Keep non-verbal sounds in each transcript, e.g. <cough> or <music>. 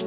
Hey,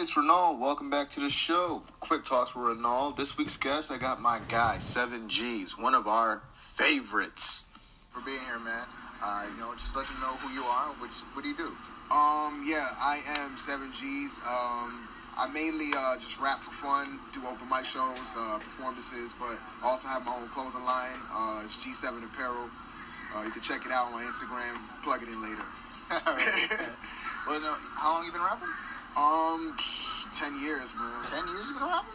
it's Renald. Welcome back to the show. Quick Talks with Renald. This week's guest, I got my guy, Se7engeez, one of our favorites. For being here, man. Uh, you know, just let them know who you are. What, what do you do? Um, yeah, I am Seven G's. Um, I mainly uh, just rap for fun, do open mic shows, uh, performances, but I also have my own clothing line. Uh, it's G7 Apparel. Uh, you can check it out on my Instagram. Plug it in later. <laughs> well, no, how long you been rapping? Um, ten years, man. Ten years you been rapping?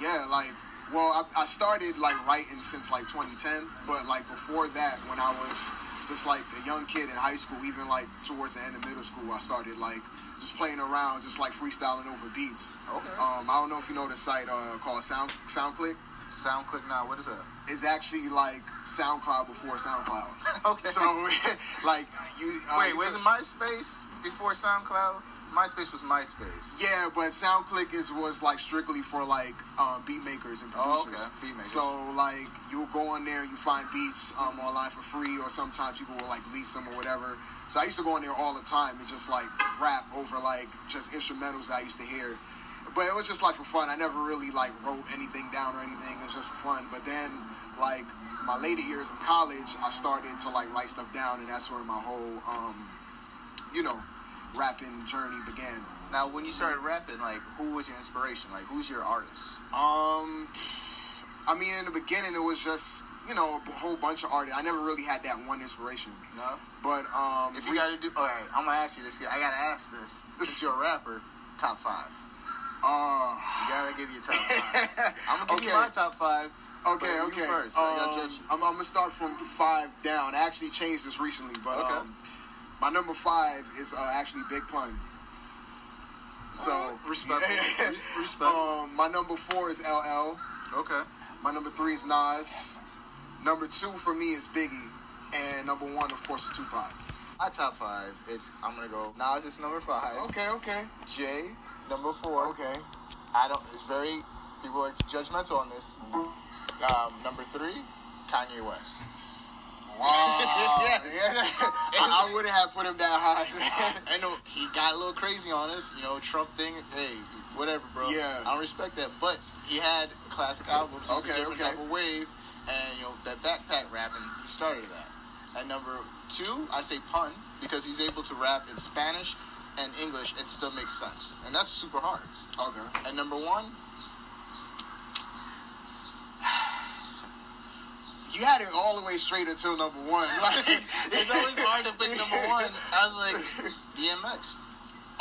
Yeah, like, well, I, I started like writing since like 2010, but like before that, when I was just like a young kid in high school, even like towards the end of middle school, I started like just playing around, just like freestyling over beats. Okay. Um, I don't know if you know the site uh, called Sound SoundClick. SoundClick now, what is that? It's actually like SoundCloud before SoundCloud. <laughs> Okay. So, <laughs> like, you. Uh, Wait, you was it MySpace before SoundCloud? MySpace was MySpace. Yeah, but SoundClick is was like strictly for like um, beat makers and producers. Oh, producers. okay. Beat makers. So like you'll go on there, you find beats um, online for free, or sometimes people will like lease them or whatever. So I used to go on there all the time and just like rap over like just instrumentals that I used to hear. But it was just like for fun. I never really like wrote anything down or anything. It was just for fun. But then like my later years in college, I started to like write stuff down, and that's where my whole um, you know rapping journey began. Now, when you started rapping, like, who was your inspiration? Like, who's your artist? Um, I mean, in the beginning, it was just you know a whole bunch of artists. I never really had that one inspiration. No. But um, If you got to do, all right, I'm gonna ask you this. I gotta ask this. Since you're a rapper, top five. uh, You gotta give you a top five. <laughs> I'm gonna give you my top five. okay, okay. First, I gotta Um, judge you. I'm, I'm gonna start from five down. I actually changed this recently, but Okay. um, my number five is uh, actually Big Pun. So Alright, respectful. <laughs> Res- respect. Um, my number four is LL. Okay. My number three is Nas. Number two for me is Biggie, and number one, of course, is Tupac. My top five. It's I'm gonna go. Nas is number five. Okay, okay, Jay number four. okay. I don't. It's very. People are judgmental on this. Um, number three, Kanye West. Wow. <laughs> Yeah. yeah. I, I wouldn't have put him that high. I know he got a little crazy on us, you know, Trump thing. Hey, whatever, bro. Yeah. I don't respect that, but he had classic albums. Okay, a okay. type of wave, and you know that backpack rapping. He started that. At number two, I say pun because he's able to rap in Spanish and English and still make sense, and that's super hard. okay. And number one, You had it all the way straight until number one. <laughs> Like, it's always hard to pick number one. I was like, DMX.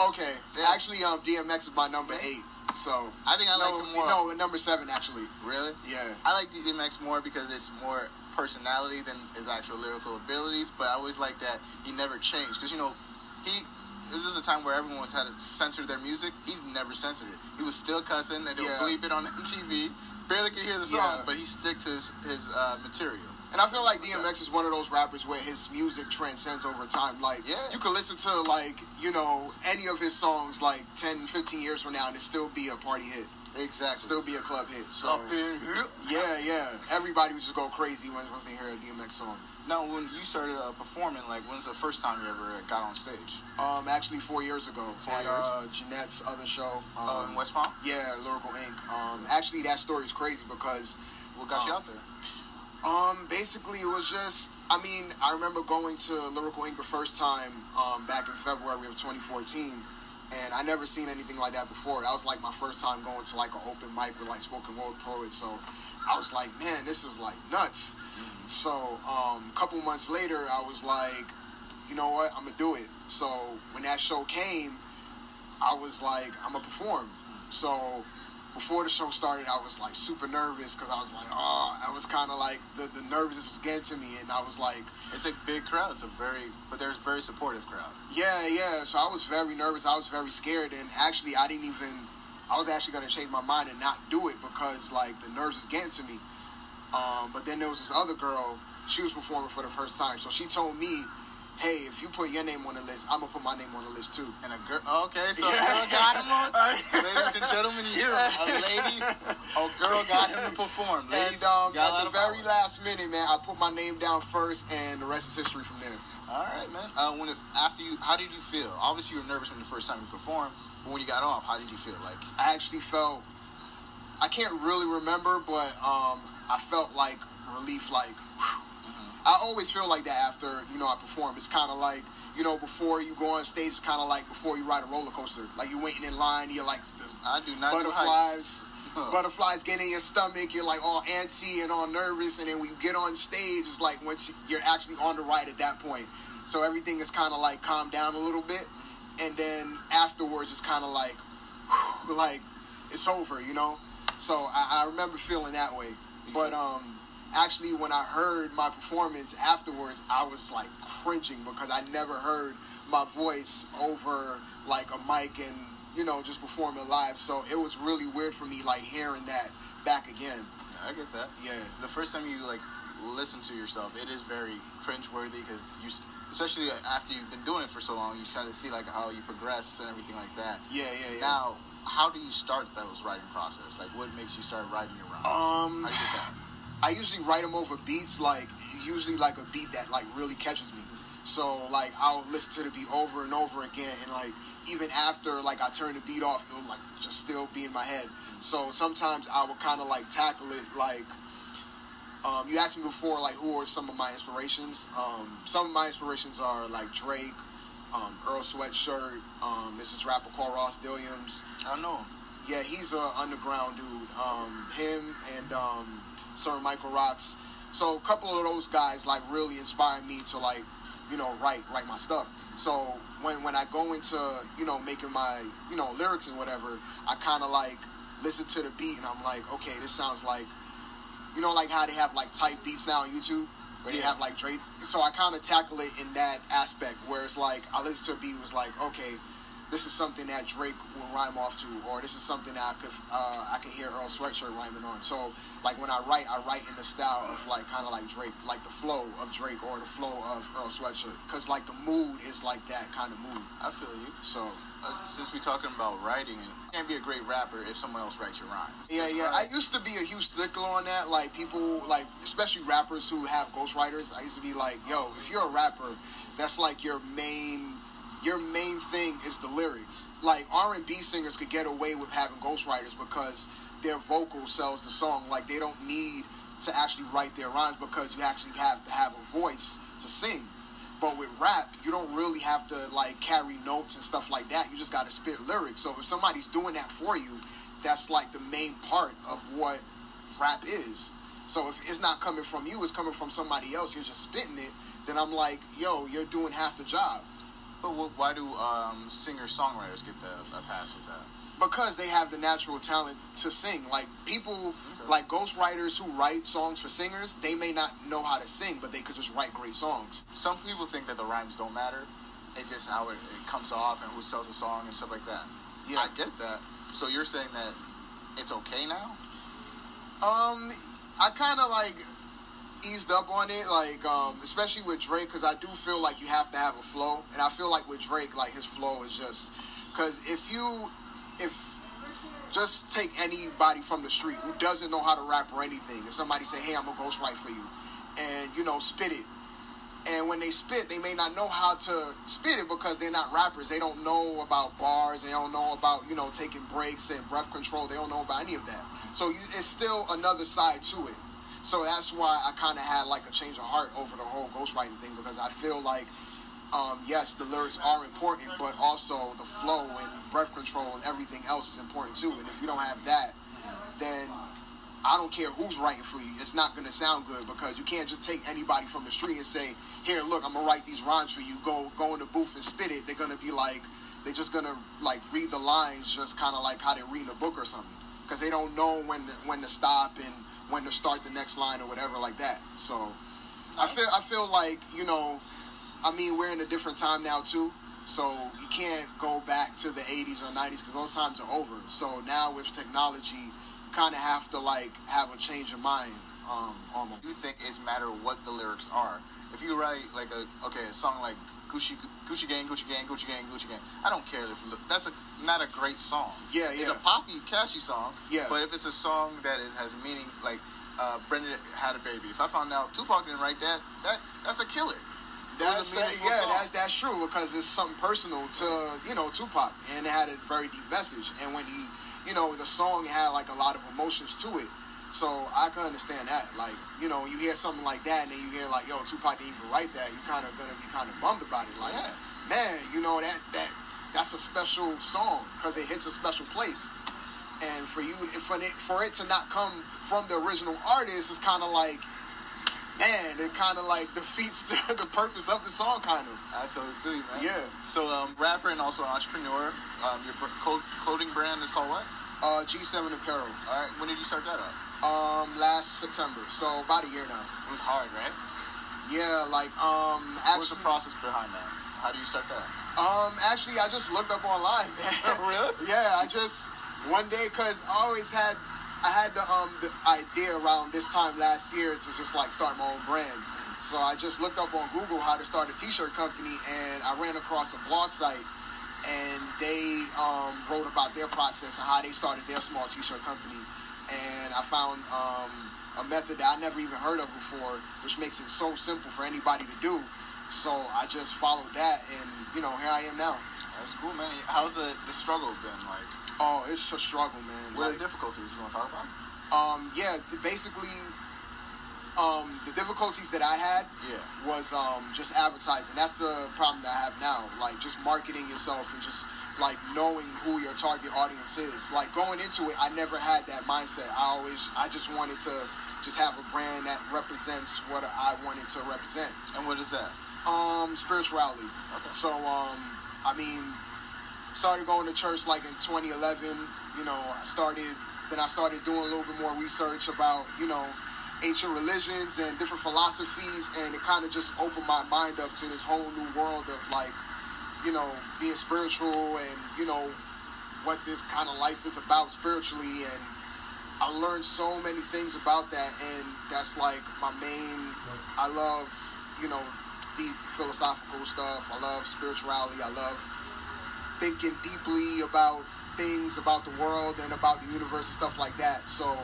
Okay, Yeah. actually, um, DMX is my number eight. So I think I like him more. no, number seven actually. Really? Yeah. I like DMX more because it's more personality than his actual lyrical abilities. But I always like that he never changed because you know he. This is a time where everyone was had to censor their music. He's never censored it. He was still cussing and they'll Yeah. bleep it on <laughs> MTV. Barely could hear the song, Yeah. but he stick to his, his uh, material. And I feel like DMX is one of those rappers where his music transcends over time. Like, Yeah. you can listen to, like, you know, any of his songs, like, 10, 15 years from now, and it still be a party hit. Exactly. Still be a club hit. So, Up in yeah, yeah. Everybody would just go crazy when, once they hear a DMX song. Now, when you started uh, performing, like, when's the first time you ever got on stage? Um, actually, four years ago, Four at years? uh, Jeanette's other show. Um, Oh, in West Palm. Yeah, Lyrical Inc. Um, actually, that story is crazy because What got you Um, out there? Um, basically, it was just. I mean, I remember going to Lyrical Inc. the first time um, back in February of 2014, and I never seen anything like that before. That was like my first time going to like an open mic with like spoken word poets. So I was like, man, this is like nuts. So um, a couple months later, I was like, you know what, I'm gonna do it. So when that show came, I was like, I'm gonna perform. So before the show started, I was like super nervous because I was like, oh, I was kind of like the, the nervousness was getting to me, and I was like, It's a big crowd. It's a very, but there's a very supportive crowd. yeah, yeah. So I was very nervous. I was very scared, and actually, I didn't even. I was actually gonna change my mind and not do it because like the nerves was getting to me. Um, but then there was this other girl. She was performing for the first time, so she told me, hey, if you put your name on the list, I'm gonna put my name on the list too. And a girl, okay, so Yeah. a girl got him on. <laughs> Ladies and gentlemen, you hear him. A lady, a girl got him to perform. Ladies, and um, got at the very power. last minute, man, I put my name down first, and the rest is history from there. All right, man. Uh, when it, after you, how did you feel? Obviously, you were nervous when the first time you performed, but when you got off, how did you feel? Like, I actually felt I can't really remember, but um, I felt like relief. Like whew. I always feel like that after you know I perform. It's kind of like you know before you go on stage, it's kind of like before you ride a roller coaster. Like you're waiting in line, you're like the I do not do heights. butterflies. Butterflies get in your stomach. You're like all antsy and all nervous, and then when you get on stage, it's like once you- you're actually on the ride at that point. So everything is kind of like calmed down a little bit, and then afterwards, it's kind of like, whew, like it's over, you know. So I, I remember feeling that way. But um, actually, when I heard my performance afterwards, I was like cringing because I never heard my voice over like a mic and you know just performing live. So it was really weird for me like hearing that back again. I get that. Yeah. The first time you like listen to yourself, it is very cringeworthy because you, especially after you've been doing it for so long, you try to see like how you progress and everything like that. Yeah, yeah, yeah. Now, how do you start those writing process? Like, what makes you start writing your rhymes? Um, how do you get that? I usually write them over beats, like usually like a beat that like really catches me. So like I'll listen to the beat over and over again, and like even after like I turn the beat off, it'll like just still be in my head. So sometimes I will kind of like tackle it like. Um, you asked me before, like, who are some of my inspirations? Um, some of my inspirations are like Drake, um, Earl Sweatshirt. Um, this is rapper called Ross Dilliams. I don't know. Yeah, he's an underground dude. Um, him and um, Sir Michael Rocks. So a couple of those guys like really inspired me to like, you know, write write my stuff. So when when I go into you know making my you know lyrics and whatever, I kind of like listen to the beat and I'm like, okay, this sounds like, you know, like how they have like type beats now on YouTube. Where they have like Drake's, so I kind of tackle it in that aspect, where it's like I listen to a beat, was like, okay, this is something that Drake will rhyme off to, or this is something that I could uh, I could hear Earl Sweatshirt rhyming on. So like when I write, I write in the style of like kind of like Drake, like the flow of Drake or the flow of Earl Sweatshirt, because like the mood is like that kind of mood. I feel you. So Uh, since we're talking about writing, and you can't be a great rapper if someone else writes your rhyme. yeah, yeah. I used to be a huge stickler on that. Like people, like especially rappers who have ghostwriters. I used to be like, yo, if you're a rapper, that's like your main your main thing is the lyrics. Like R and B singers could get away with having ghostwriters because their vocal sells the song. Like they don't need to actually write their rhymes because you actually have to have a voice to sing. But with rap, you don't really have to like carry notes and stuff like that. You just got to spit lyrics. So if somebody's doing that for you, that's like the main part of what rap is. So if it's not coming from you, it's coming from somebody else. You're just spitting it. Then I'm like, yo, you're doing half the job. But wh- why do um, singer songwriters get the a pass with that? because they have the natural talent to sing. Like people, like ghostwriters who write songs for singers, they may not know how to sing, but they could just write great songs. Some people think that the rhymes don't matter. It's just how it, it comes off and who sells the song and stuff like that. Yeah. I get that. So you're saying that it's okay now? Um, I kind of like eased up on it, like um, especially with Drake, because I do feel like you have to have a flow, and I feel like with Drake, like his flow is just because if you if just take anybody from the street who doesn't know how to rap or anything, and somebody say, "Hey, I'm gonna ghostwrite for you," and you know, spit it. And when they spit, they may not know how to spit it because they're not rappers. They don't know about bars. They don't know about you know taking breaks and breath control. They don't know about any of that. So you, it's still another side to it. So that's why I kind of had like a change of heart over the whole ghostwriting thing because I feel like, um, yes, the lyrics are important, but also the flow and breath control and everything else is important too. And if you don't have that, then I don't care who's writing for you. It's not going to sound good because you can't just take anybody from the street and say, "Here, look, I'm gonna write these rhymes for you. Go, go in the booth and spit it." They're gonna be like, they're just gonna like read the lines, just kind of like how they read a book or something, because they don't know when when to stop and when to start the next line or whatever like that. So, I feel I feel like you know, I mean, we're in a different time now too. So you can't go back to the 80s or 90s because those times are over. So now with technology, you kind of have to like have a change of mind um, on them. You think it's matter what the lyrics are? If you write like a okay a song like Gucci Gucci Gang Gucci Gang Gucci Gang Gucci Gang, I don't care if look, that's a not a great song. Yeah, yeah. It's a poppy, catchy song. Yeah. But if it's a song that is, has meaning, like uh, Brenda had a baby. If I found out Tupac didn't write that, that's that's a killer. That's that, yeah, song. that's that's true because it's something personal to you know Tupac, and it had a very deep message. And when he, you know, the song had like a lot of emotions to it, so I can understand that. Like, you know, you hear something like that, and then you hear like, yo, Tupac didn't even write that. You're kind of gonna be kind of bummed about it. Like, Yeah. man, you know that that that's a special song because it hits a special place. And for you, for it, for it to not come from the original artist is kind of like, man, it kind of like defeats <laughs> the, the purpose of the song, kind of. I totally feel you, man. Yeah. So, um, rapper and also entrepreneur. Um, your clothing brand is called what? Uh, G7 Apparel. All right. When did you start that up? Um, last September, so about a year now. It was hard, right? Yeah, like um, What was the process behind that? How do you start that? um, actually, I just looked up online. man. <laughs> Really? Yeah, I just one day because I always had I had the um the idea around this time last year to just like start my own brand. So I just looked up on Google how to start a T-shirt company, and I ran across a blog site, and they um, wrote about their process and how they started their small T-shirt company. And I found um, a method that I never even heard of before, which makes it so simple for anybody to do. So I just followed that, and you know, here I am now. That's cool, man. How's the, the struggle been like? Oh, it's a struggle, man. What are Like- the difficulties you want to talk about? Um, yeah, basically, um, the difficulties that I had Yeah. was um, just advertising. That's the problem that I have now. Like just marketing yourself and just like knowing who your target audience is. Like going into it, I never had that mindset. I always, I just wanted to just have a brand that represents what I wanted to represent. And what is that? Um, spirituality. Okay. So, um, I mean, started going to church like in 2011. You know, I started, then I started doing a little bit more research about, you know, ancient religions and different philosophies, and it kind of just opened my mind up to this whole new world of like, you know, being spiritual and, you know, what this kind of life is about spiritually. And I learned so many things about that, and that's like my main. I love, you know, deep philosophical stuff. I love spirituality. I love thinking deeply about things about the world and about the universe and stuff like that. So,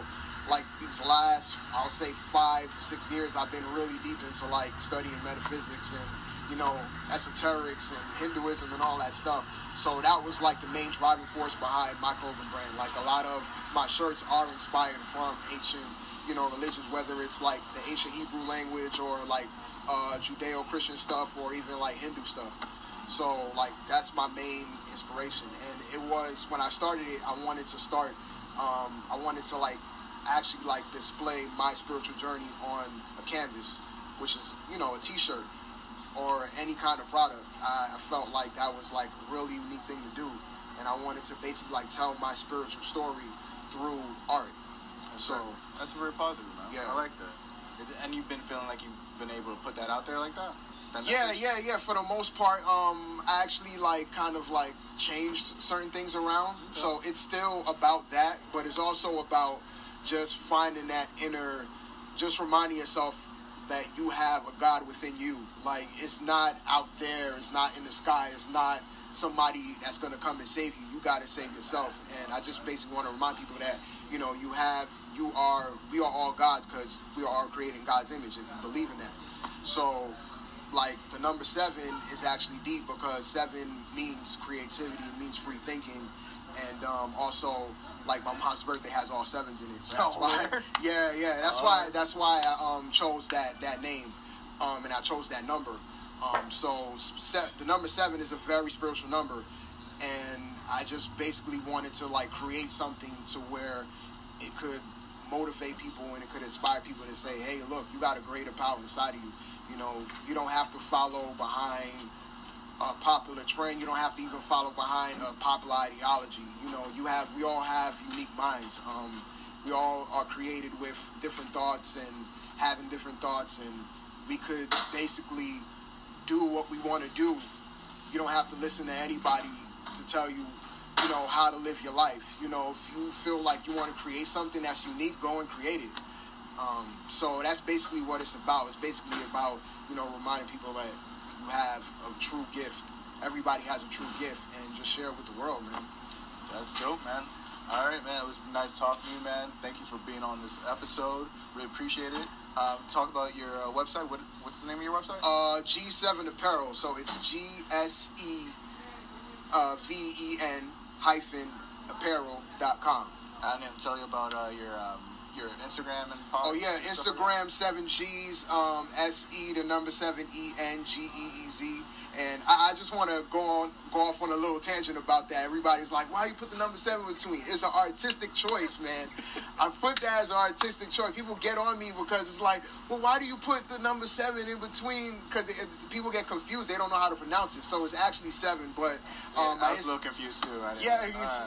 like these last, I'll say five to six years, I've been really deep into like studying metaphysics and you know esoterics and Hinduism and all that stuff. So that was like the main driving force behind my clothing brand. Like a lot of my shirts are inspired from ancient, you know, religions, whether it's like the ancient Hebrew language or like uh, Judeo-Christian stuff or even like Hindu stuff. So like that's my main inspiration, and it was when I started it. I wanted to start. Um, I wanted to like actually like display my spiritual journey on a canvas, which is you know a T-shirt or any kind of product. I, I felt like that was like a really unique thing to do, and I wanted to basically like tell my spiritual story through art. So That's very positive, man. Yeah. I like that. And you've been feeling like you've been able to put that out there like that? That Yeah, message? yeah, yeah. For the most part, um, I actually like kind of like changed certain things around. So it's still about that, but it's also about just finding that inner, just reminding yourself that you have a God within you. Like it's not out there, it's not in the sky, it's not somebody that's gonna come and save you. You gotta save yourself. And I just basically want to remind people that you know you have, you are, we are all gods because we are all created God's image, and believe in that. So like the number seven is actually deep because seven means creativity, it means free thinking, and um, also like my mom's birthday has all sevens in it. So that's Oh, why, word? <laughs> yeah, yeah, that's Oh. why that's why I um, chose that that name, um, and I chose that number. Um, so se- the number seven is a very spiritual number, and I just basically wanted to like create something to where it could motivate people and it could inspire people to say, hey, look, you got a greater power inside of you. You know, you don't have to follow behind a popular trend. You don't have to even follow behind a popular ideology. You know, you have we all have unique minds. Um, we all are created with different thoughts and having different thoughts, and we could basically do what we want to do. You don't have to listen to anybody to tell you, you know, how to live your life. You know, if you feel like you want to create something that's unique, go and create it. Um, so that's basically what it's about. It's basically about you know reminding people that you have a true gift. Everybody has a true gift, and just share it with the world, man. That's dope, man. All right, man. It was nice talking to you, man. Thank you for being on this episode. Really appreciate it. Um, talk about your uh, website. What, what's the name of your website? Uh, G7 Apparel. So it's G S E uh, V E N hyphen apparel.com. I didn't tell you about uh, your um, your Instagram and Oh yeah, Instagram seven G's um, S E the number seven E N G E E Z. And I, I just want to go on, go off on a little tangent about that. Everybody's like, "Why you put the number seven between?" It's an artistic choice, man. <laughs> I put that as an artistic choice. People get on me because it's like, "Well, why do you put the number seven in between?" Because people get confused; they don't know how to pronounce it. So it's actually seven. But um, yeah, I was a little confused too. yeah, he's.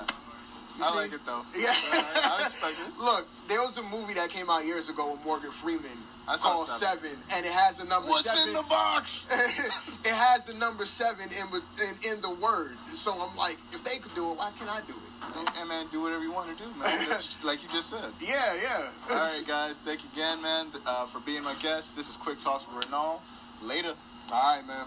You I see? like it though. <laughs> Yeah, I respect it. Look, there was a movie that came out years ago with Morgan Freeman I called seven. seven. and it has the number What's seven. in the box? <laughs> it has the number seven in, in in the word. So I'm like, if they could do it, why can't I do it? Hey, man, do whatever you want to do, man. <laughs> Just like you just said. Yeah, yeah. All right, guys. Thank you again, man, uh, for being my guest. This is Quick Talks with Renald. Later. All right, man.